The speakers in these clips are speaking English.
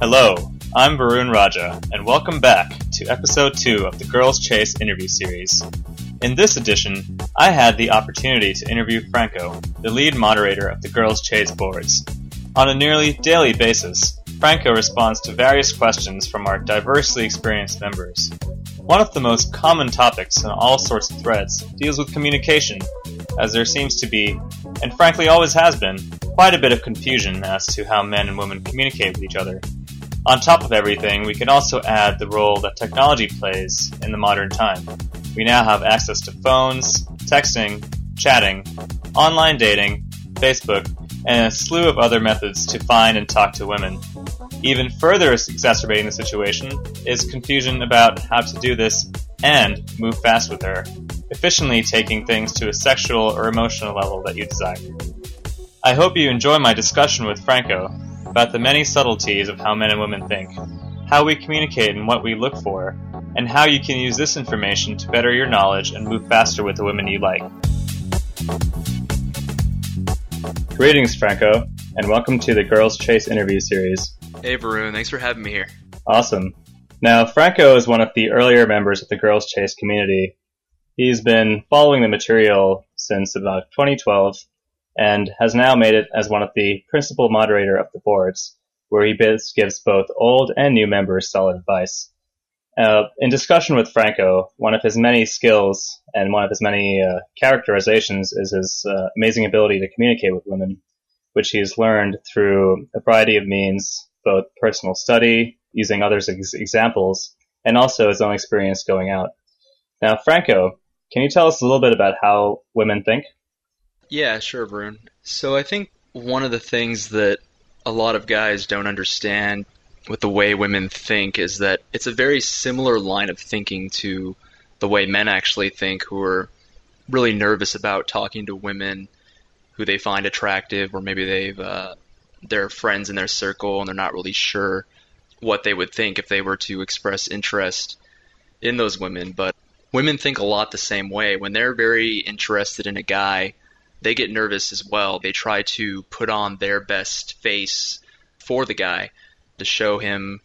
Hello, I'm Varun Raja, and welcome back to episode 2 of the Girls Chase interview series. In this edition, I had the opportunity to interview Franco, the lead moderator of the Girls Chase boards. On a nearly daily basis, Franco responds to various questions from our diversely experienced members. One of the most common topics in all sorts of threads deals with communication, as there seems to be, and frankly always has been, quite a bit of confusion as to how men and women communicate with each other. On top of everything, we can also add the role that technology plays in the modern time. We now have access to phones, texting, chatting, online dating, Facebook, and a slew of other methods to find and talk to women. Even further exacerbating the situation is confusion about how to do this and move fast with her, efficiently taking things to a sexual or emotional level that you desire. I hope you enjoy my discussion with Franco about the many subtleties of how men and women think, how we communicate and what we look for, and how you can use this information to better your knowledge and move faster with the women you like. Greetings, Franco, and welcome to the Girls Chase interview series. Hey, Varun, thanks for having me here. Awesome. Now, Franco is one of the earlier members of the Girls Chase community. He's been following the material since about 2012 and has now made it as one of the principal moderator of the boards, where he gives both old and new members solid advice. Uh, in discussion with Franco, one of his many skills and one of his many uh, characterizations is his uh, amazing ability to communicate with women, which he's learned through a variety of means, both personal study, using others' ex- examples, and also his own experience going out. Now, Franco, can you tell us a little bit about how women think? Yeah, sure, Varun. So I think one of the things that a lot of guys don't understand with the way women think is that it's a very similar line of thinking to the way men actually think who are really nervous about talking to women who they find attractive or maybe they've uh, they're friends in their circle and they're not really sure what they would think if they were to express interest in those women but women think a lot the same way when they're very interested in a guy they get nervous as well. They try to put on their best face for the guy to show him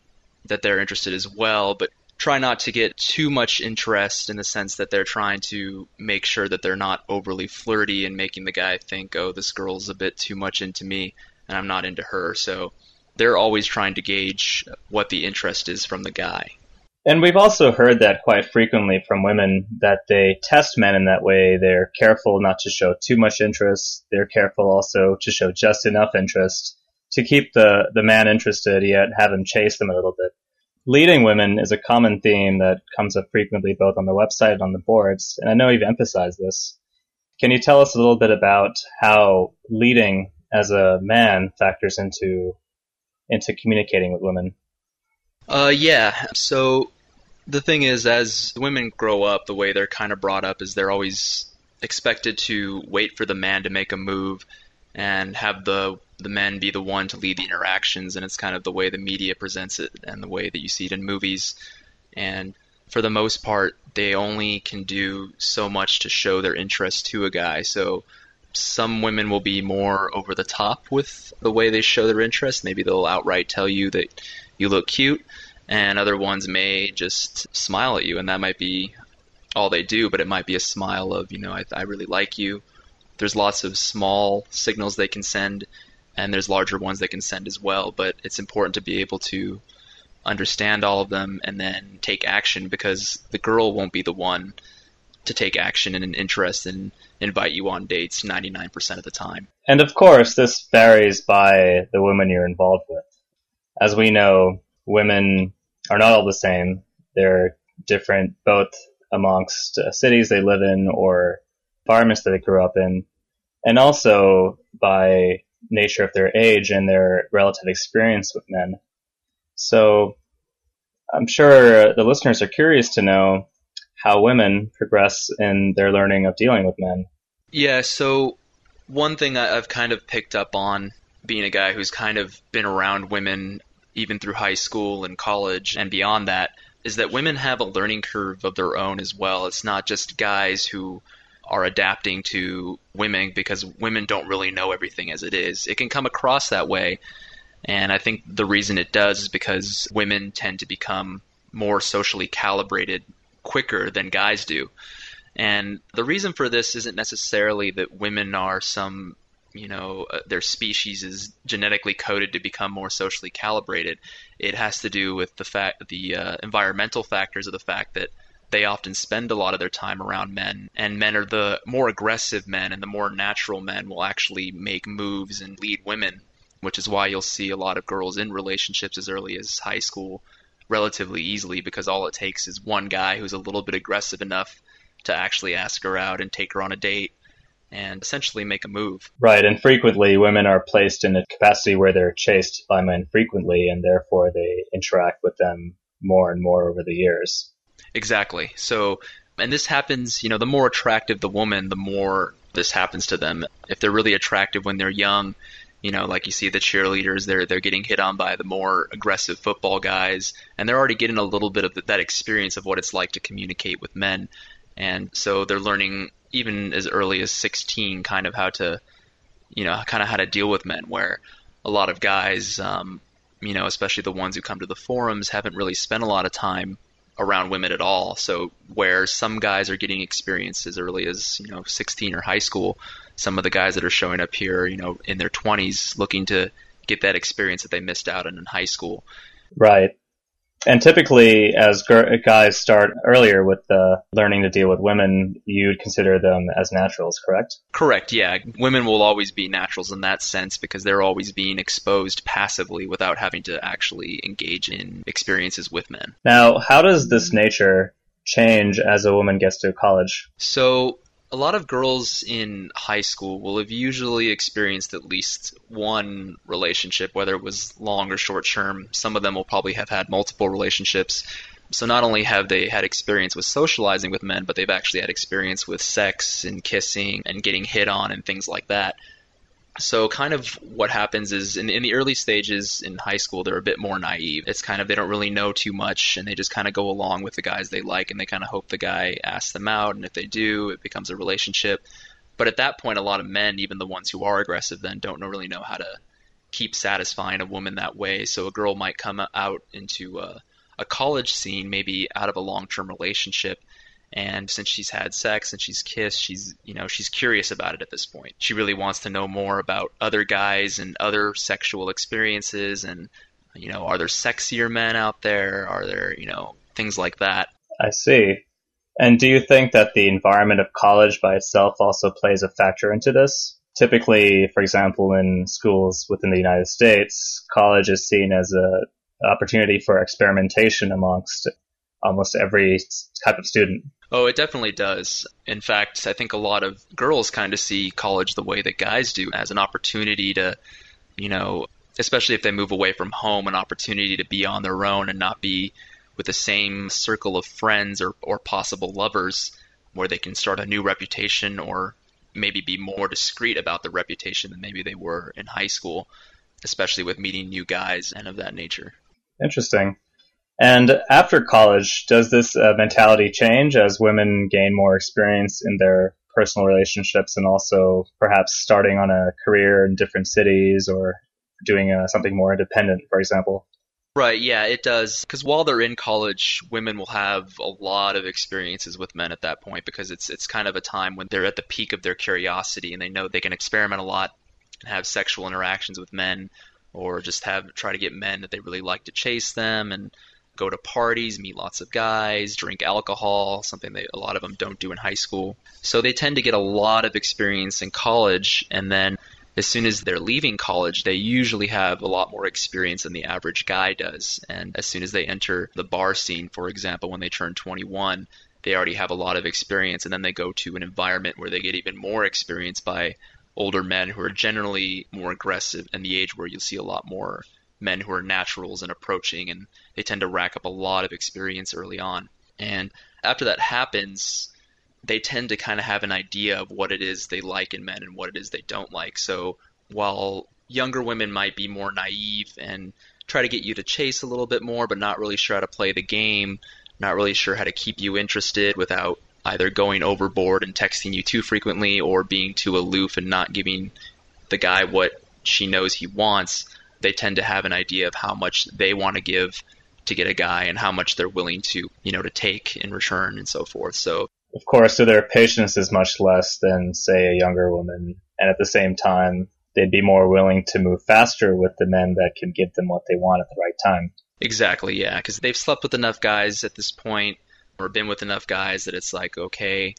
that they're interested as well, but try not to get too much interest in the sense that they're trying to make sure that they're not overly flirty and making the guy think, oh, this girl's a bit too much into me and I'm not into her. So they're always trying to gauge what the interest is from the guy. And we've also heard that quite frequently from women that they test men in that way. They're careful not to show too much interest. They're careful also to show just enough interest to keep the, the man interested, yet have him chase them a little bit. Leading women is a common theme that comes up frequently both on the website and on the boards, and I know you've emphasized this. Can you tell us a little bit about how leading as a man factors into into communicating with women? Uh, yeah. So the thing is, as women grow up, the way they're kind of brought up is they're always expected to wait for the man to make a move and have the the men be the one to lead the interactions and it's kind of the way the media presents it and the way that you see it in movies and for the most part they only can do so much to show their interest to a guy so some women will be more over the top with the way they show their interest maybe they'll outright tell you that you look cute, and other ones may just smile at you, and that might be all they do, but it might be a smile of, you know, I, I really like you. There's lots of small signals they can send, and there's larger ones they can send as well, but it's important to be able to understand all of them and then take action because the girl won't be the one to take action and an interest and invite you on dates 99% of the time. And of course, this varies by the woman you're involved with as we know, women are not all the same. They're different both amongst uh, cities they live in or environments that they grew up in, and also by nature of their age and their relative experience with men. So I'm sure the listeners are curious to know how women progress in their learning of dealing with men. Yeah, so one thing I've kind of picked up on being a guy who's kind of been around women even through high school and college and beyond that is that women have a learning curve of their own as well. It's not just guys who are adapting to women because women don't really know everything as it is. It can come across that way, And I think the reason it does is because women tend to become more socially calibrated quicker than guys do. And the reason for this isn't necessarily that women are some, you know, uh, their species is genetically coded to become more socially calibrated. It has to do with the fact, the uh, environmental factors of the fact that they often spend a lot of their time around men, and men are the more aggressive men, and the more natural men will actually make moves and lead women, which is why you'll see a lot of girls in relationships as early as high school relatively easily because all it takes is one guy who's a little bit aggressive enough to actually ask her out and take her on a date and essentially make a move. Right, and frequently women are placed in a capacity where they're chased by men frequently and therefore they interact with them more and more over the years. Exactly. So, and this happens, you know, the more attractive the woman, the more this happens to them. If they're really attractive when they're young, you know, like you see the cheerleaders, they're they're getting hit on by the more aggressive football guys, and they're already getting a little bit of that experience of what it's like to communicate with men, and so they're learning even as early as 16, kind of how to, you know, kind of how to deal with men. Where a lot of guys, um, you know, especially the ones who come to the forums, haven't really spent a lot of time around women at all. So where some guys are getting experience as early as you know 16 or high school, some of the guys that are showing up here, you know, in their 20s, looking to get that experience that they missed out on in high school. Right. And typically, as guys start earlier with the learning to deal with women, you'd consider them as naturals, correct? Correct, yeah. Women will always be naturals in that sense because they're always being exposed passively without having to actually engage in experiences with men. Now, how does this nature change as a woman gets to college? So, a lot of girls in high school will have usually experienced at least one relationship, whether it was long or short term. Some of them will probably have had multiple relationships. So not only have they had experience with socializing with men, but they've actually had experience with sex and kissing and getting hit on and things like that so kind of what happens is in, in the early stages in high school they're a bit more naive. It's kind of they don't really know too much and they just kind of go along with the guys they like and they kind of hope the guy asks them out and if they do it becomes a relationship. But at that point a lot of men even the ones who are aggressive then don't really know how to keep satisfying a woman that way. So a girl might come out into a, a college scene maybe out of a long-term relationship and since she's had sex and she's kissed she's you know she's curious about it at this point. She really wants to know more about other guys and other sexual experiences and you know are there sexier men out there? Are there you know things like that? I see. And do you think that the environment of college by itself also plays a factor into this? Typically for example in schools within the united states college is seen as a opportunity for experimentation amongst almost every type of student. Oh, it definitely does. In fact, I think a lot of girls kind of see college the way that guys do as an opportunity to, you know, especially if they move away from home, an opportunity to be on their own and not be with the same circle of friends or, or possible lovers where they can start a new reputation or maybe be more discreet about the reputation than maybe they were in high school, especially with meeting new guys and of that nature. Interesting. And after college, does this uh, mentality change as women gain more experience in their personal relationships and also perhaps starting on a career in different cities or doing uh, something more independent, for example? Right, yeah, it does. Because while they're in college, women will have a lot of experiences with men at that point because it's it's kind of a time when they're at the peak of their curiosity and they know they can experiment a lot and have sexual interactions with men or just have try to get men that they really like to chase them and go to parties, meet lots of guys, drink alcohol, something that a lot of them don't do in high school. So they tend to get a lot of experience in college, and then as soon as they're leaving college, they usually have a lot more experience than the average guy does. And as soon as they enter the bar scene, for example, when they turn 21, they already have a lot of experience, and then they go to an environment where they get even more experience by older men who are generally more aggressive and the age where you'll see a lot more men who are naturals and approaching, and they tend to rack up a lot of experience early on. And after that happens, they tend to kind of have an idea of what it is they like in men and what it is they don't like. So while younger women might be more naive and try to get you to chase a little bit more, but not really sure how to play the game, not really sure how to keep you interested without either going overboard and texting you too frequently or being too aloof and not giving the guy what she knows he wants they tend to have an idea of how much they want to give to get a guy and how much they're willing to, you know, to take in return and so forth. So of course, so their patience is much less than say a younger woman, and at the same time, they'd be more willing to move faster with the men that can give them what they want at the right time. Exactly, yeah, because they've slept with enough guys at this point, or been with enough guys that it's like, okay,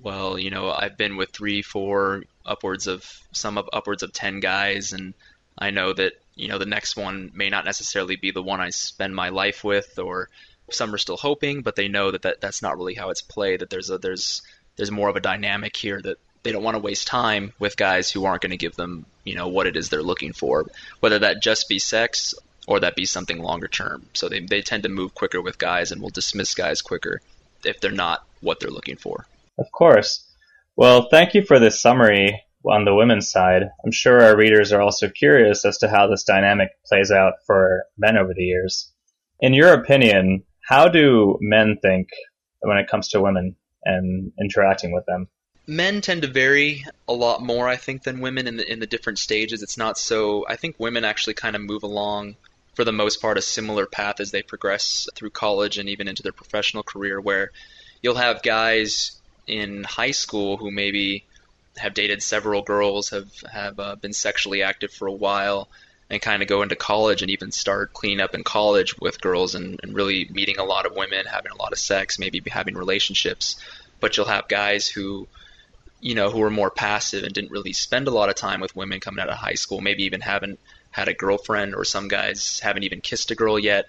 well, you know, I've been with three, four, upwards of some of upwards of ten guys, and I know that you know the next one may not necessarily be the one I spend my life with, or some are still hoping, but they know that, that that's not really how it's played. That there's a there's there's more of a dynamic here that they don't want to waste time with guys who aren't going to give them you know what it is they're looking for, whether that just be sex or that be something longer term. So they they tend to move quicker with guys and will dismiss guys quicker if they're not what they're looking for. Of course. Well, thank you for this summary on the women's side. I'm sure our readers are also curious as to how this dynamic plays out for men over the years. In your opinion, how do men think when it comes to women and interacting with them? Men tend to vary a lot more, I think, than women in the in the different stages. It's not so. I think women actually kind of move along for the most part a similar path as they progress through college and even into their professional career, where you'll have guys in high school who maybe have dated several girls, have have uh, been sexually active for a while, and kind of go into college and even start cleaning up in college with girls and, and really meeting a lot of women, having a lot of sex, maybe having relationships. But you'll have guys who, you know, who are more passive and didn't really spend a lot of time with women coming out of high school, maybe even haven't had a girlfriend, or some guys haven't even kissed a girl yet,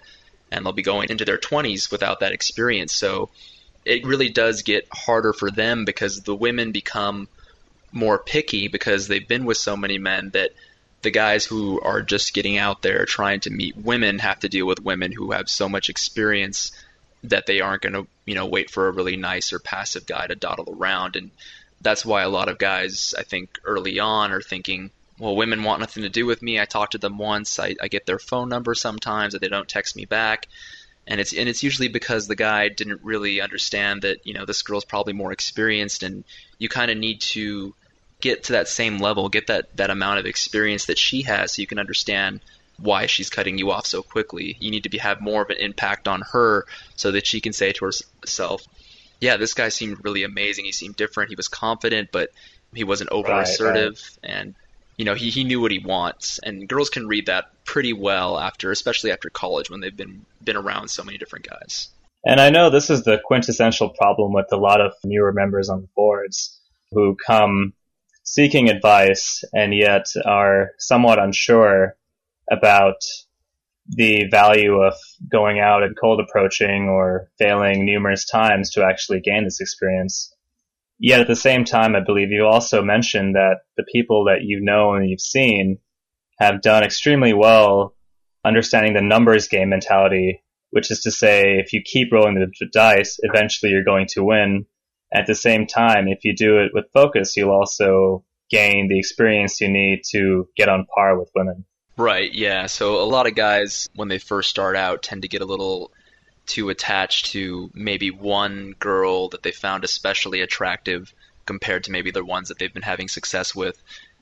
and they'll be going into their 20s without that experience. So it really does get harder for them because the women become more picky because they've been with so many men that the guys who are just getting out there trying to meet women have to deal with women who have so much experience that they aren't going to, you know, wait for a really nice or passive guy to dawdle around. And that's why a lot of guys, I think, early on are thinking, well, women want nothing to do with me. I talk to them once. I, I get their phone number sometimes, and they don't text me back. And it's and it's usually because the guy didn't really understand that you know this girl's probably more experienced, and you kind of need to get to that same level, get that, that amount of experience that she has so you can understand why she's cutting you off so quickly. You need to be, have more of an impact on her so that she can say to herself, yeah, this guy seemed really amazing. He seemed different. He was confident, but he wasn't over right, assertive. Right. And, you know, he, he knew what he wants. And girls can read that pretty well after, especially after college when they've been, been around so many different guys. And I know this is the quintessential problem with a lot of newer members on the boards who come seeking advice and yet are somewhat unsure about the value of going out and cold approaching or failing numerous times to actually gain this experience. Yet at the same time, I believe you also mentioned that the people that you know and you've seen have done extremely well understanding the numbers game mentality, which is to say, if you keep rolling the dice, eventually you're going to win at the same time, if you do it with focus, you'll also gain the experience you need to get on par with women. Right, yeah. So a lot of guys, when they first start out, tend to get a little too attached to maybe one girl that they found especially attractive compared to maybe the ones that they've been having success with.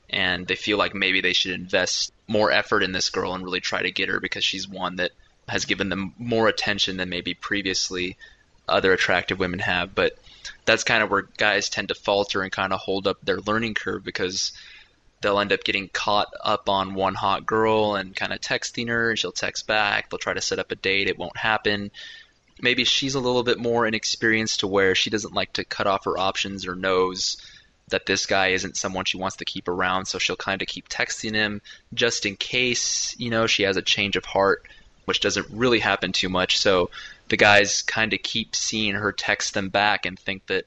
And they feel like maybe they should invest more effort in this girl and really try to get her because she's one that has given them more attention than maybe previously other attractive women have. But that's kind of where guys tend to falter and kind of hold up their learning curve because they'll end up getting caught up on one hot girl and kind of texting her and she'll text back. They'll try to set up a date. It won't happen. Maybe she's a little bit more inexperienced to where she doesn't like to cut off her options or knows that this guy isn't someone she wants to keep around, so she'll kind of keep texting him just in case, you know, she has a change of heart, which doesn't really happen too much. So the guys kind of keep seeing her text them back and think that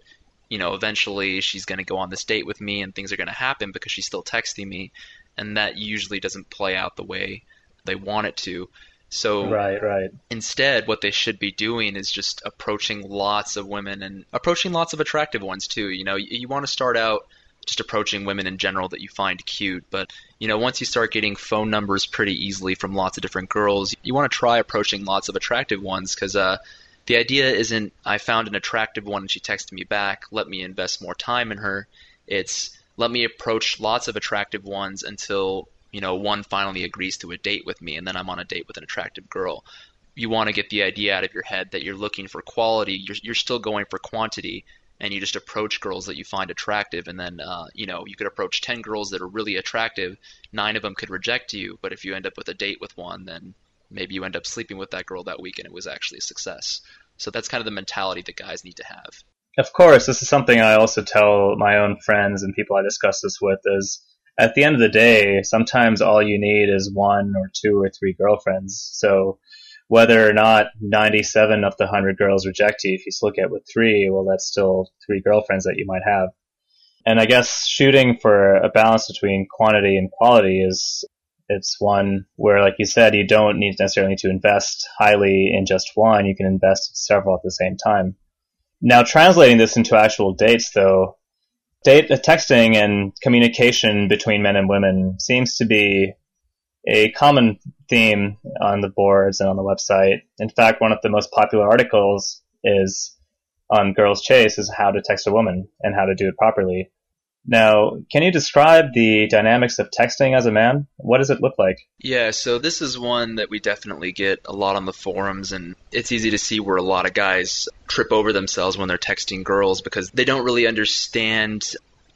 you know eventually she's going to go on this date with me and things are going to happen because she's still texting me. And that usually doesn't play out the way they want it to. So right right. instead what they should be doing is just approaching lots of women and approaching lots of attractive ones too. You know you, you want to start out just approaching women in general that you find cute. But you know, once you start getting phone numbers pretty easily from lots of different girls, you want to try approaching lots of attractive ones because uh, the idea isn't I found an attractive one and she texted me back. Let me invest more time in her. It's let me approach lots of attractive ones until you know, one finally agrees to a date with me and then I'm on a date with an attractive girl. You want to get the idea out of your head that you're looking for quality, you're, you're still going for quantity, and you just approach girls that you find attractive and then uh, you know you could approach 10 girls that are really attractive nine of them could reject you but if you end up with a date with one then maybe you end up sleeping with that girl that week and it was actually a success. So that's kind of the mentality that guys need to have. Of course this is something i also tell my own friends and people i discuss this with is at the end of the day sometimes all you need is one or two or three girlfriends. So whether or not 97 of the 100 girls reject you, if you still get with three, well, that's still three girlfriends that you might have. And I guess shooting for a balance between quantity and quality is, it's one where, like you said, you don't need necessarily to invest highly in just one. You can invest in several at the same time. Now, translating this into actual dates, though, date uh, texting and communication between men and women seems to be a common theme on the boards and on the website. In fact, one of the most popular articles is on Girls Chase is how to text a woman and how to do it properly. Now, can you describe the dynamics of texting as a man? What does it look like? Yeah, so this is one that we definitely get a lot on the forums, and it's easy to see where a lot of guys trip over themselves when they're texting girls because they don't really understand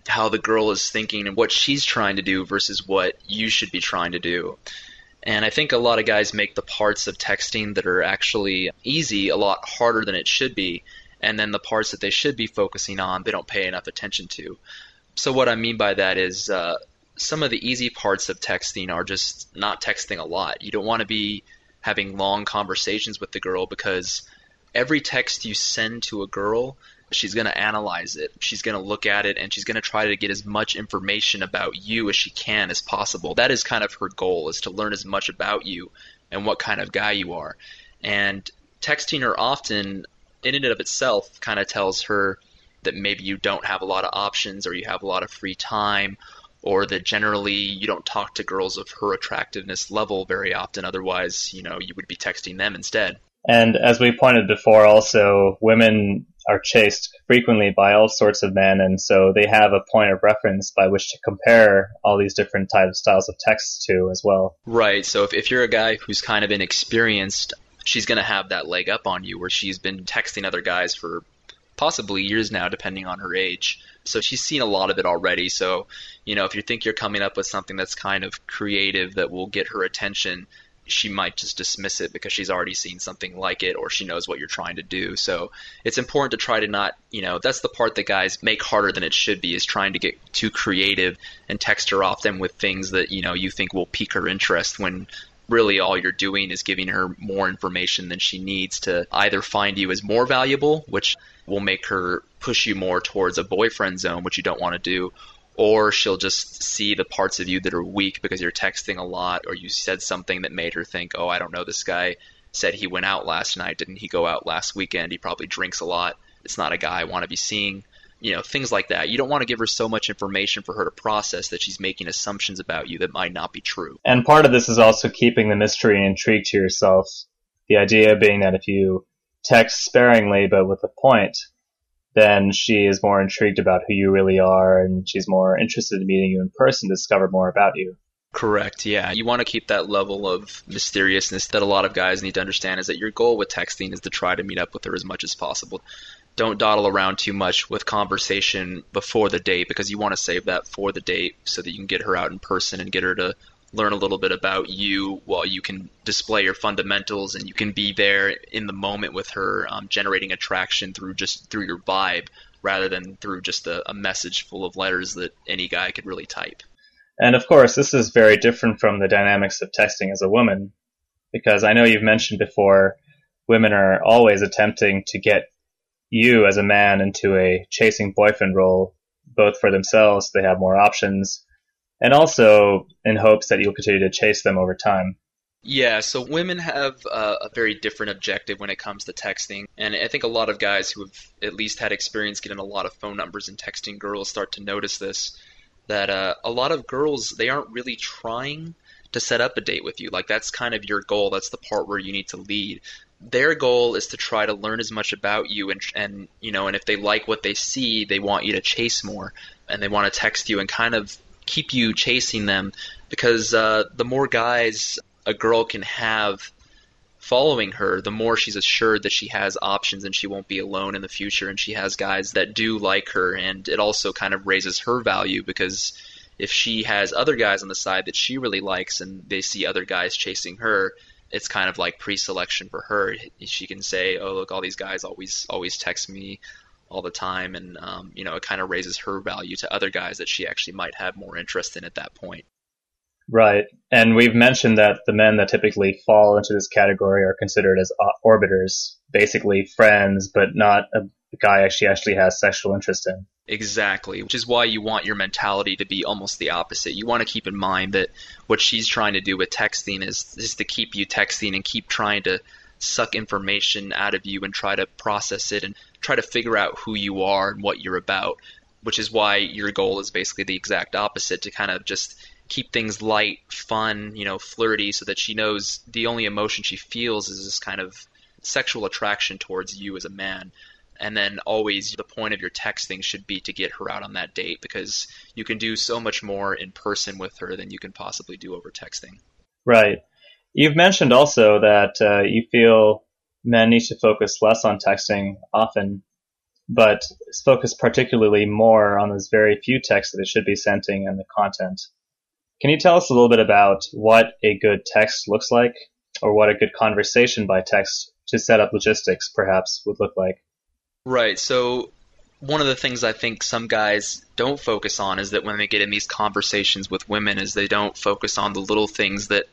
how the girl is thinking and what she's trying to do versus what you should be trying to do. And I think a lot of guys make the parts of texting that are actually easy a lot harder than it should be. And then the parts that they should be focusing on, they don't pay enough attention to. So, what I mean by that is uh, some of the easy parts of texting are just not texting a lot. You don't want to be having long conversations with the girl because every text you send to a girl She's going to analyze it. She's going to look at it and she's going to try to get as much information about you as she can as possible. That is kind of her goal is to learn as much about you and what kind of guy you are. And texting her often in and of itself kind of tells her that maybe you don't have a lot of options or you have a lot of free time or that generally you don't talk to girls of her attractiveness level very often otherwise you know you would be texting them instead and as we pointed before also women are chased frequently by all sorts of men, and so they have a point of reference by which to compare all these different types styles of texts to as well. Right. So if, if you're a guy who's kind of inexperienced, she's going to have that leg up on you where she's been texting other guys for possibly years now, depending on her age. So she's seen a lot of it already. So, you know, if you think you're coming up with something that's kind of creative that will get her attention, she might just dismiss it because she's already seen something like it or she knows what you're trying to do. So it's important to try to not, you know, that's the part that guys make harder than it should be is trying to get too creative and text her off them with things that, you know, you think will pique her interest when really all you're doing is giving her more information than she needs to either find you as more valuable, which will make her push you more towards a boyfriend zone, which you don't want to do, or she'll just see the parts of you that are weak because you're texting a lot or you said something that made her think, "Oh, I don't know this guy said he went out last night. Didn't he go out last weekend? He probably drinks a lot. It's not a guy I want to be seeing." You know, things like that. You don't want to give her so much information for her to process that she's making assumptions about you that might not be true. And part of this is also keeping the mystery and intrigue to yourself. The idea being that if you text sparingly but with a point, then she is more intrigued about who you really are and she's more interested in meeting you in person to discover more about you. Correct, yeah. You want to keep that level of mysteriousness that a lot of guys need to understand is that your goal with texting is to try to meet up with her as much as possible. Don't dawdle around too much with conversation before the date because you want to save that for the date so that you can get her out in person and get her to learn a little bit about you while you can display your fundamentals and you can be there in the moment with her um, generating attraction through just through your vibe rather than through just a, a message full of letters that any guy could really type. And of course this is very different from the dynamics of texting as a woman because i know you've mentioned before women are always attempting to get you as a man into a chasing boyfriend role both for themselves they have more options and also in hopes that you'll continue to chase them over time. Yeah, so women have uh, a very different objective when it comes to texting. And I think a lot of guys who have at least had experience getting a lot of phone numbers and texting girls start to notice this that uh, a lot of girls, they aren't really trying to set up a date with you. Like, that's kind of your goal. That's the part where you need to lead. Their goal is to try to learn as much about you and, and you know, and if they like what they see, they want you to chase more and they want to text you and kind of keep you chasing them because uh, the more guys a girl can have following her, the more she's assured that she has options and she won't be alone in the future, and she has guys that do like her, and it also kind of raises her value because if she has other guys on the side that she really likes and they see other guys chasing her, it's kind of like pre-selection for her. She can say, "Oh, look, all these guys always always text me all the time," and um, you know, it kind of raises her value to other guys that she actually might have more interest in at that point. Right, and we've mentioned that the men that typically fall into this category are considered as orbiters, basically friends, but not a guy she actually has sexual interest in. Exactly, which is why you want your mentality to be almost the opposite. You want to keep in mind that what she's trying to do with texting is is to keep you texting and keep trying to suck information out of you and try to process it and try to figure out who you are and what you're about, which is why your goal is basically the exact opposite to kind of just keep things light, fun, you know, flirty so that she knows the only emotion she feels is this kind of sexual attraction towards you as a man and then always the point of your texting should be to get her out on that date because you can do so much more in person with her than you can possibly do over texting. Right. You've mentioned also that uh, you feel men need to focus less on texting often, but focus particularly more on those very few texts that they should be sending and the content. Can you tell us a little bit about what a good text looks like, or what a good conversation by text to set up logistics perhaps would look like? Right. So one of the things I think some guys don't focus on is that when they get in these conversations with women is they don't focus on the little things that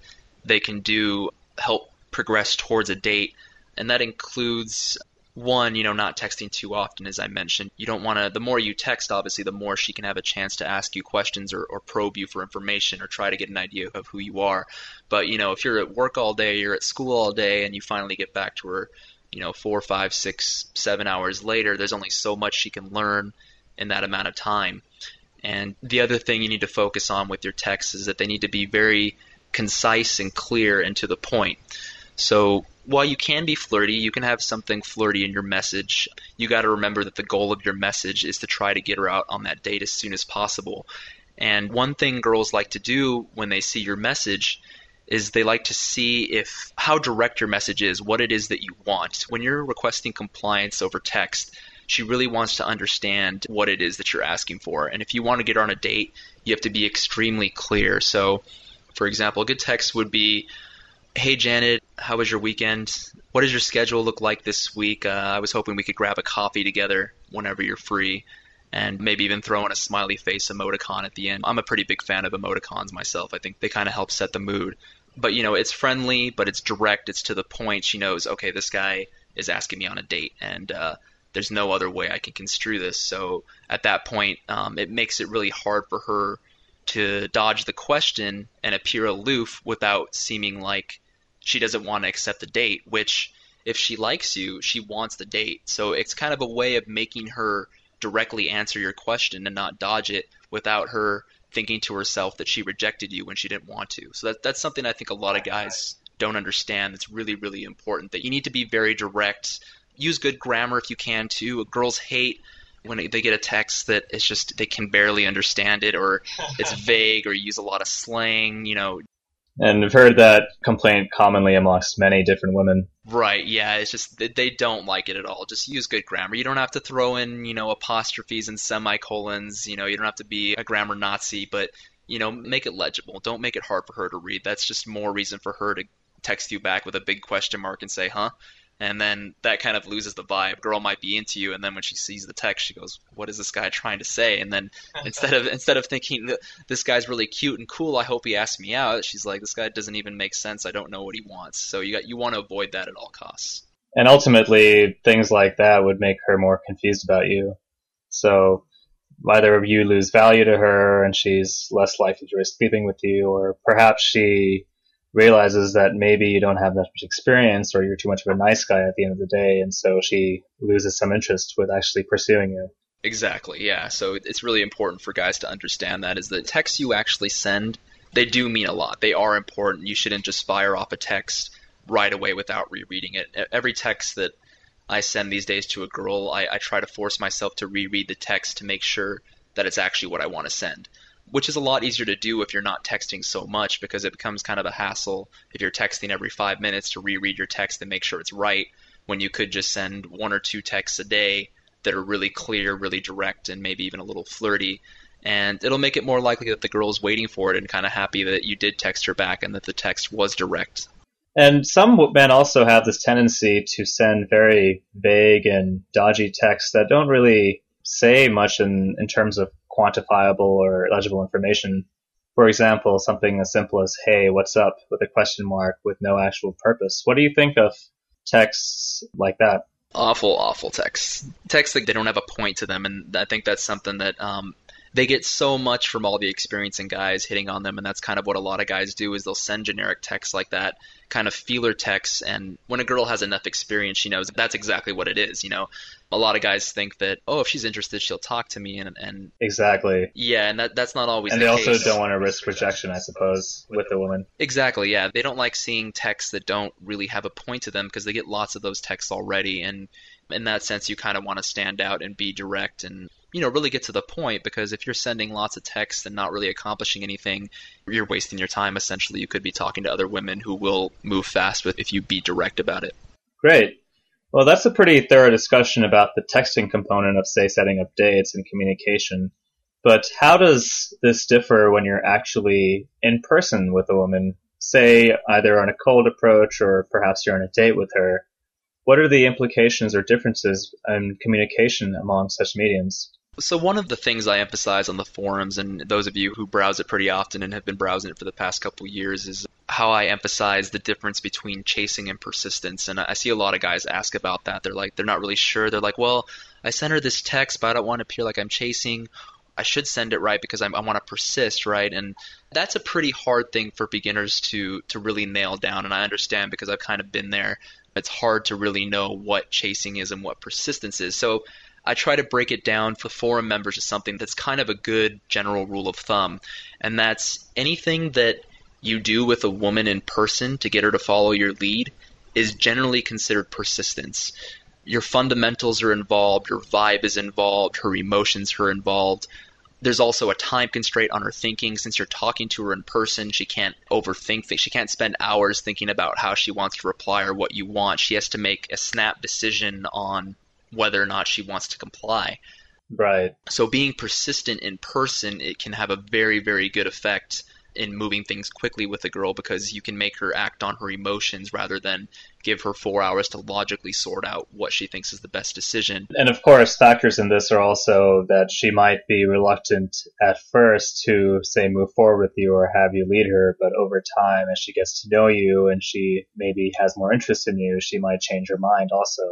they can do help progress towards a date. And that includes one, you know, not texting too often, as I mentioned. You don't want to, the more you text, obviously, the more she can have a chance to ask you questions or, or probe you for information or try to get an idea of who you are. But, you know, if you're at work all day, you're at school all day, and you finally get back to her you know, four, five, six, seven hours later, there's only so much she can learn in that amount of time. And the other thing you need to focus on with your texts is that they need to be very concise and clear and to the point. So while you can be flirty, you can have something flirty in your message. You got to remember that the goal of your message is to try to get her out on that date as soon as possible. And one thing girls like to do when they see your message is they like to see if how direct your message is, what it is that you want. When you're requesting compliance over text, she really wants to understand what it is that you're asking for. And if you want to get her on a date, you have to be extremely clear. So, for example, a good text would be, "Hey Janet, how was your weekend? What does your schedule look like this week? Uh, I was hoping we could grab a coffee together whenever you're free." and maybe even throw in a smiley face emoticon at the end. I'm a pretty big fan of emoticons myself. I think they kind of help set the mood but you know it's friendly, but it's direct. It's to the point. She knows, okay, this guy is asking me on a date, and uh, there's no other way I can construe this. So at that point, um, it makes it really hard for her to dodge the question and appear aloof without seeming like she doesn't want to accept the date. Which, if she likes you, she wants the date. So it's kind of a way of making her directly answer your question and not dodge it without her thinking to herself that she rejected you when she didn't want to. So that, that's something I think a lot of guys don't understand. That's really, really important. That you need to be very direct. Use good grammar if you can too. Girls hate when they get a text that it's just they can barely understand it or it's vague or use a lot of slang. You know, and I've heard that complaint commonly amongst many different women. Right, yeah, it's just they don't like it at all. Just use good grammar. You don't have to throw in, you know, apostrophes and semicolons, you know, you don't have to be a grammar Nazi, but you know, make it legible. Don't make it hard for her to read. That's just more reason for her to text you back with a big question mark and say, "Huh?" And then that kind of loses the vibe. Girl might be into you, and then when she sees the text, she goes, "What is this guy trying to say?" And then instead of instead of thinking this guy's really cute and cool, I hope he asks me out, she's like, "This guy doesn't even make sense. I don't know what he wants." So you got you want to avoid that at all costs. And ultimately, things like that would make her more confused about you. So either of you lose value to her, and she's less likely to risk sleeping with you, or perhaps she realizes that maybe you don't have that much experience or you're too much of a nice guy at the end of the day, and so she loses some interest with actually pursuing you. Exactly, yeah. So it's really important for guys to understand that is the texts you actually send, they do mean a lot. They are important. You shouldn't just fire off a text right away without rereading it. Every text that I send these days to a girl, I, I try to force myself to reread the text to make sure that it's actually what I want to send. Which is a lot easier to do if you're not texting so much because it becomes kind of a hassle if you're texting every five minutes to reread your text and make sure it's right when you could just send one or two texts a day that are really clear, really direct, and maybe even a little flirty. And it'll make it more likely that the girl is waiting for it and kind of happy that you did text her back and that the text was direct. And some men also have this tendency to send very vague and dodgy texts that don't really say much in, in terms of quantifiable or legible information. For example, something as simple as, hey, what's up, with a question mark with no actual purpose. What do you think of texts like that? Awful, awful texts. Texts that they don't have a point to them, and I think that's something that um, they get so much from all the experiencing guys hitting on them, and that's kind of what a lot of guys do is they'll send generic texts like that, kind of feeler texts, and when a girl has enough experience, she knows that's exactly what it is. You know, a lot of guys think that oh, if she's interested, she'll talk to me, and and exactly, yeah, and that that's not always. And the they also case. don't want to risk rejection, I suppose, with a woman. Exactly, yeah. They don't like seeing texts that don't really have a point to them because they get lots of those texts already, and in that sense, you kind of want to stand out and be direct and you know really get to the point because if you're sending lots of texts and not really accomplishing anything, you're wasting your time. Essentially, you could be talking to other women who will move fast with if you be direct about it. Great. Well, that's a pretty thorough discussion about the texting component of, say, setting up dates and communication. But how does this differ when you're actually in person with a woman? Say, either on a cold approach or perhaps you're on a date with her. What are the implications or differences in communication among such mediums? So one of the things I emphasize on the forums, and those of you who browse it pretty often and have been browsing it for the past couple years, is how I emphasize the difference between chasing and persistence. And I see a lot of guys ask about that. They're like, they're not really sure. They're like, well, I sent her this text, but I don't want to appear like I'm chasing. I should send it right because I'm, i want to persist, right? And that's a pretty hard thing for beginners to to really nail down. And I understand because I've kind of been there. It's hard to really know what chasing is and what persistence is. So I try to break it down for forum members to something that's kind of a good general rule of thumb, and that's anything that you do with a woman in person to get her to follow your lead is generally considered persistence. Your fundamentals are involved, your vibe is involved, her emotions are involved. There's also a time constraint on her thinking. Since you're talking to her in person, she can't overthink things. She can't spend hours thinking about how she wants to reply or what you want. She has to make a snap decision on whether or not she wants to comply. Right. So being persistent in person, it can have a very, very good effect in moving things quickly with a girl because you can make her act on her emotions rather than give her four hours to logically sort out what she thinks is the best decision. And of course, factors in this are also that she might be reluctant at first to, say, move forward with you or have you lead her, but over time, as she gets to know you and she maybe has more interest in you, she might change her mind also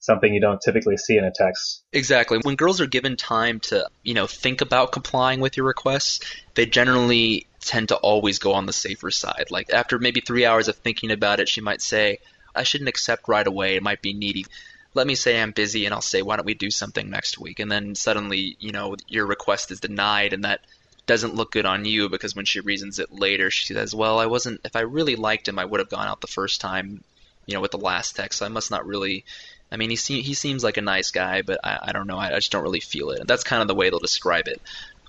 something you don't typically see in a text. Exactly. When girls are given time to, you know, think about complying with your requests, they generally tend to always go on the safer side. Like after maybe 3 hours of thinking about it, she might say, "I shouldn't accept right away. It might be needy." Let me say I'm busy and I'll say, "Why don't we do something next week?" And then suddenly, you know, your request is denied and that doesn't look good on you because when she reasons it later, she says, "Well, I wasn't if I really liked him, I would have gone out the first time, you know, with the last text. So I must not really I mean, he se- he seems like a nice guy, but I, I don't know. I, I just don't really feel it. And that's kind of the way they'll describe it.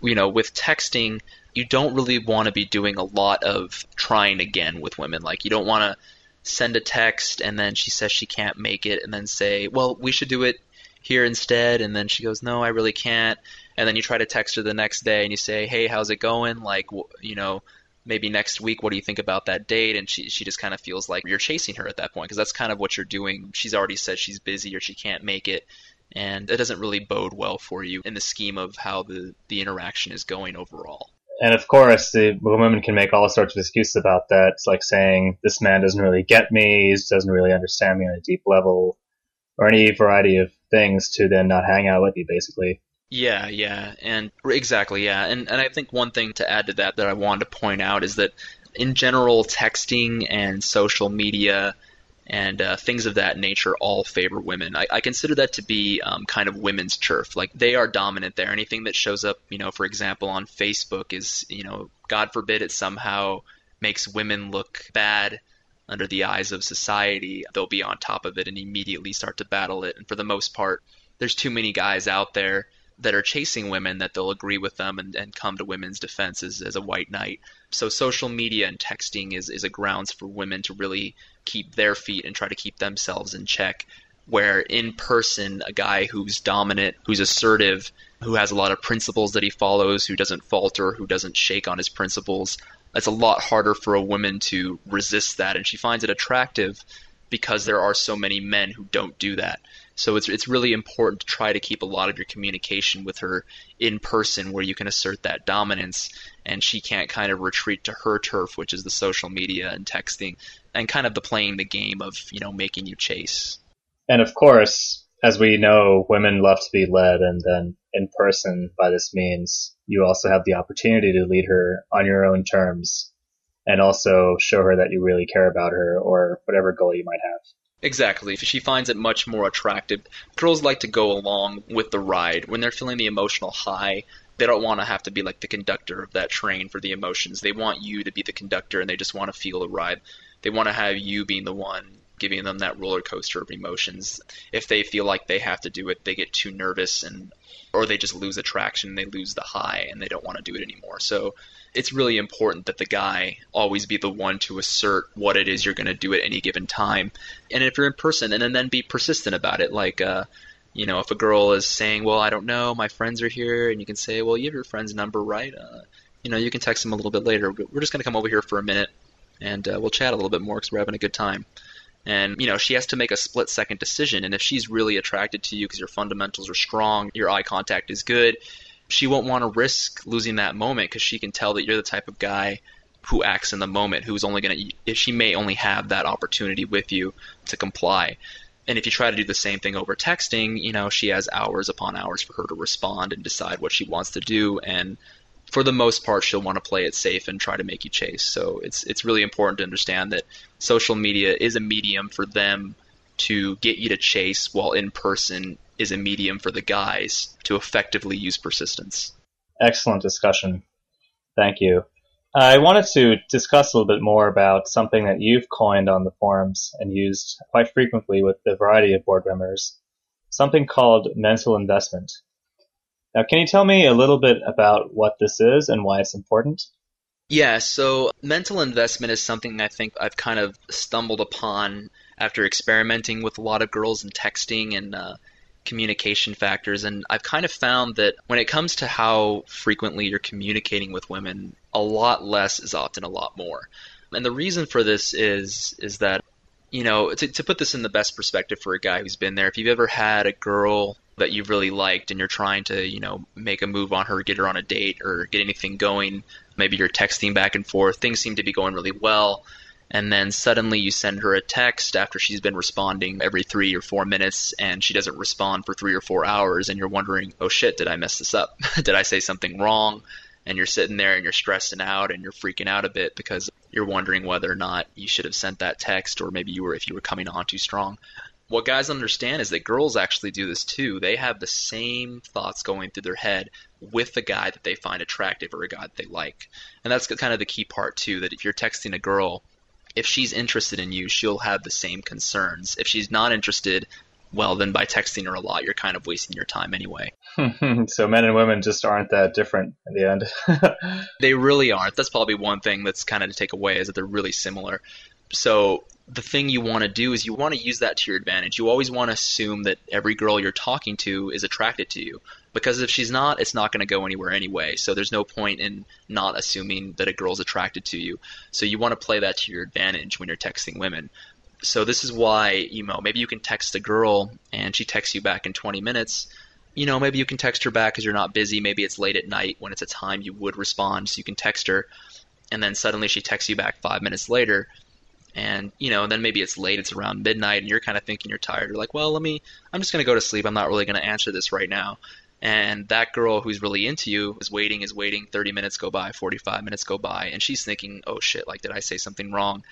You know, with texting, you don't really want to be doing a lot of trying again with women. Like, you don't want to send a text and then she says she can't make it, and then say, well, we should do it here instead. And then she goes, no, I really can't. And then you try to text her the next day and you say, hey, how's it going? Like, you know, maybe next week what do you think about that date and she she just kind of feels like you're chasing her at that point because that's kind of what you're doing she's already said she's busy or she can't make it and it doesn't really bode well for you in the scheme of how the the interaction is going overall and of course, the women can make all sorts of excuses about that. It's like saying this man doesn't really get me, he doesn't really understand me on a deep level, or any variety of things to then not hang out with you, basically. Yeah, yeah, and exactly, yeah, and and I think one thing to add to that that I wanted to point out is that in general, texting and social media and uh, things of that nature all favor women. I, I consider that to be um, kind of women's turf. Like they are dominant there. Anything that shows up, you know, for example, on Facebook is, you know, God forbid it somehow makes women look bad under the eyes of society. They'll be on top of it and immediately start to battle it. And for the most part, there's too many guys out there that are chasing women that they'll agree with them and, and come to women's defense as, as a white knight. So social media and texting is, is a grounds for women to really keep their feet and try to keep themselves in check. Where in person, a guy who's dominant, who's assertive, who has a lot of principles that he follows, who doesn't falter, who doesn't shake on his principles, it's a lot harder for a woman to resist that. And she finds it attractive because there are so many men who don't do that. So it's it's really important to try to keep a lot of your communication with her in person where you can assert that dominance and she can't kind of retreat to her turf which is the social media and texting and kind of the playing the game of, you know, making you chase. And of course, as we know, women love to be led and then in person by this means, you also have the opportunity to lead her on your own terms and also show her that you really care about her or whatever goal you might have. Exactly. She finds it much more attractive. Girls like to go along with the ride. When they're feeling the emotional high, they don't want to have to be like the conductor of that train for the emotions. They want you to be the conductor and they just want to feel the ride. They want to have you being the one giving them that roller coaster of emotions. If they feel like they have to do it, they get too nervous and or they just lose attraction, they lose the high and they don't want to do it anymore. So it's really important that the guy always be the one to assert what it is you're going to do at any given time. And if you're in person, and then, then be persistent about it. Like, uh, you know, if a girl is saying, well, I don't know, my friends are here, and you can say, well, you have your friend's number, right? Uh, you know, you can text them a little bit later. We're just going to come over here for a minute, and uh, we'll chat a little bit more because we're having a good time. And, you know, she has to make a split second decision. And if she's really attracted to you because your fundamentals are strong, your eye contact is good, she won't want to risk losing that moment because she can tell that you're the type of guy who acts in the moment, who's only going to, she may only have that opportunity with you to comply. And if you try to do the same thing over texting, you know, she has hours upon hours for her to respond and decide what she wants to do. And for the most part, she'll want to play it safe and try to make you chase. So it's it's really important to understand that social media is a medium for them to get you to chase, while in person is a medium for the guys to effectively use persistence. Excellent discussion. Thank you. I wanted to discuss a little bit more about something that you've coined on the forums and used quite frequently with a variety of board members, something called mental investment. Now, can you tell me a little bit about what this is and why it's important? Yeah, so mental investment is something I think I've kind of stumbled upon after experimenting with a lot of girls and texting and uh, communication factors. And I've kind of found that when it comes to how frequently you're communicating with women, a lot less is often a lot more. And the reason for this is is that you know to, to put this in the best perspective for a guy who's been there, if you've ever had a girl that you've really liked and you're trying to you know make a move on her, get her on a date or get anything going, maybe you're texting back and forth, things seem to be going really well and then suddenly you send her a text after she's been responding every three or four minutes and she doesn't respond for three or four hours and you're wondering oh shit did i mess this up did i say something wrong and you're sitting there and you're stressing out and you're freaking out a bit because you're wondering whether or not you should have sent that text or maybe you were if you were coming on too strong what guys understand is that girls actually do this too. They have the same thoughts going through their head with the guy that they find attractive or a guy that they like. And that's kind of the key part too, that if you're texting a girl if she's interested in you, she'll have the same concerns. If she's not interested, well, then by texting her a lot, you're kind of wasting your time anyway. so men and women just aren't that different in the end. they really aren't. That's probably one thing that's kind of to take away is that they're really similar. So the thing you want to do is you want to use that to your advantage. You always want to assume that every girl you're talking to is attracted to you. Because if she's not, it's not going to go anywhere anyway. So there's no point in not assuming that a girl's attracted to you. So you want to play that to your advantage when you're texting women. So this is why, you know, maybe you can text a girl and she texts you back in 20 minutes. You know, maybe you can text her back because you're not busy. Maybe it's late at night when it's a time you would respond, so you can text her. And then suddenly she texts you back five minutes later and you know then maybe it's late it's around midnight and you're kind of thinking you're tired you're like well let me i'm just going to go to sleep i'm not really going to answer this right now and that girl who's really into you is waiting is waiting 30 minutes go by 45 minutes go by and she's thinking oh shit like did i say something wrong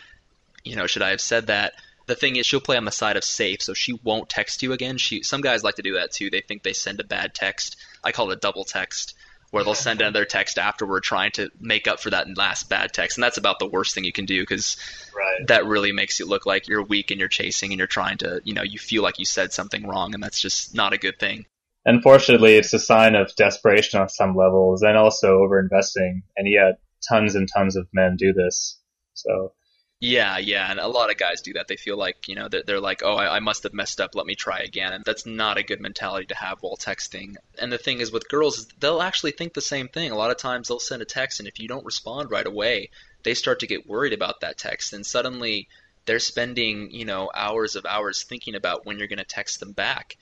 you know should i have said that the thing is she'll play on the side of safe so she won't text you again she some guys like to do that too they think they send a bad text i call it a double text where they'll send another text afterward trying to make up for that last bad text. And that's about the worst thing you can do because right. that really makes you look like you're weak and you're chasing and you're trying to, you know, you feel like you said something wrong and that's just not a good thing. Unfortunately, it's a sign of desperation on some levels and also overinvesting. And yet, tons and tons of men do this. So yeah, yeah, and a lot of guys do that. They feel like, you know, they're, they're like, oh, I, I, must have messed up. Let me try again. And that's not a good mentality to have while texting. And the thing is with girls, they'll actually think the same thing. A lot of times they'll send a text, and if you don't respond right away, they start to get worried about that text. And suddenly they're spending, you know, hours of hours thinking about when you're going to text them back.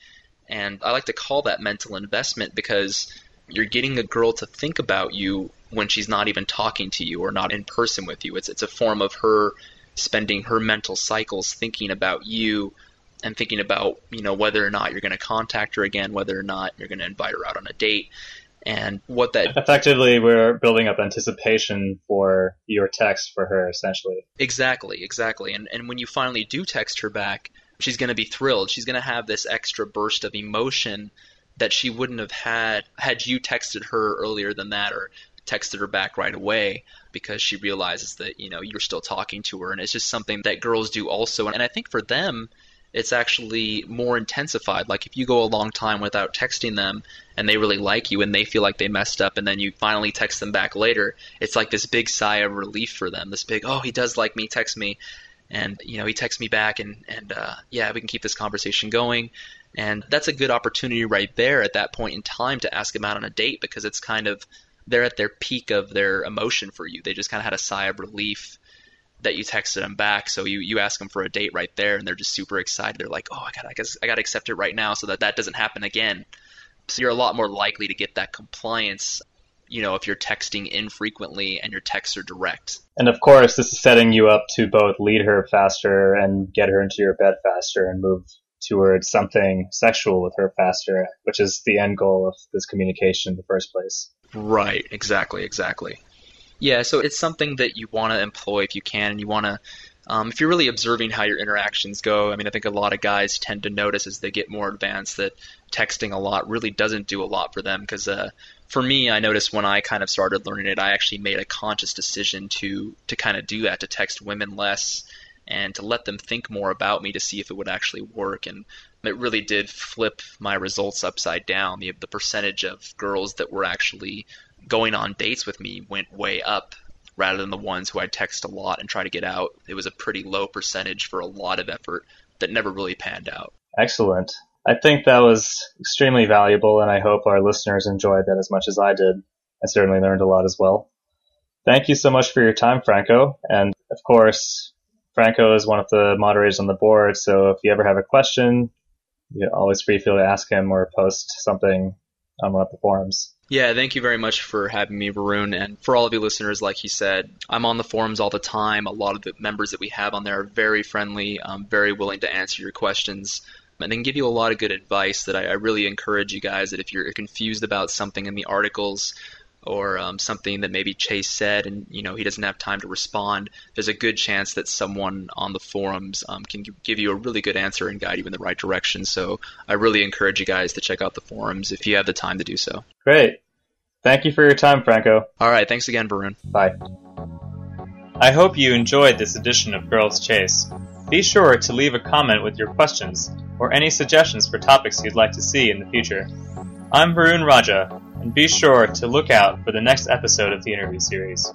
And I like to call that mental investment because you're getting a girl to think about you when she's not even talking to you or not in person with you. It's it's a form of her spending her mental cycles thinking about you and thinking about you know whether or not you're going to contact her again, whether or not you're going to invite her out on a date, and what that effectively we're building up anticipation for your text for her essentially. Exactly, exactly, and and when you finally do text her back, she's going to be thrilled. She's going to have this extra burst of emotion that she wouldn't have had had you texted her earlier than that or texted her back right away because she realizes that you know you're still talking to her and it's just something that girls do also. And I think for them it's actually more intensified. Like if you go a long time without texting them and they really like you and they feel like they messed up and then you finally text them back later it's like this big sigh of relief for them. This big oh he does like me text me and you know he texts me back and and uh, yeah we can keep this conversation going and that's a good opportunity right there at that point in time to ask them out on a date because it's kind of they're at their peak of their emotion for you. They just kind of had a sigh of relief that you texted them back. So you, you ask them for a date right there, and they're just super excited. They're like, oh, I got I guess I got to accept it right now so that that doesn't happen again. So you're a lot more likely to get that compliance. You know, if you're texting infrequently and your texts are direct. And of course, this is setting you up to both lead her faster and get her into your bed faster and move towards something sexual with her faster, which is the end goal of this communication in the first place. Right, exactly, exactly. Yeah, so it's something that you want to employ if you can, and you want to, um, if you're really observing how your interactions go. I mean, I think a lot of guys tend to notice as they get more advanced that texting a lot really doesn't do a lot for them. Because uh, for me, I noticed when I kind of started learning it, I actually made a conscious decision to to kind of do that, to text women less and to let them think more about me to see if it would actually work. And it really did flip my results upside down. The, the percentage of girls that were actually going on dates with me went way up rather than the ones who I text a lot and try to get out. It was a pretty low percentage for a lot of effort that never really panned out. Excellent. I think that was extremely valuable, and I hope our listeners enjoyed that as much as I did. I certainly learned a lot as well. Thank you so much for your time, Franco. And of course, Franco is one of the moderators on the board, so if you ever have a question, you always free feel to ask him or post something on one of the forums. Yeah, thank you very much for having me, Varun. And for all of you listeners, like he said, I'm on the forums all the time. A lot of the members that we have on there are very friendly, um, very willing to answer your questions, and then give you a lot of good advice that I, I really encourage you guys that if you're confused about something in the articles, or um, something that maybe Chase said and you know he doesn't have time to respond, there's a good chance that someone on the forums um, can give you a really good answer and guide you in the right direction. So I really encourage you guys to check out the forums if you have the time to do so. Great. Thank you for your time, Franco. All right. Thanks again, Varun. Bye. I hope you enjoyed this edition of Girls Chase. Be sure to leave a comment with your questions or any suggestions for topics you'd like to see in the future. I'm Varun Raja, and be sure to look out for the next episode of the interview series.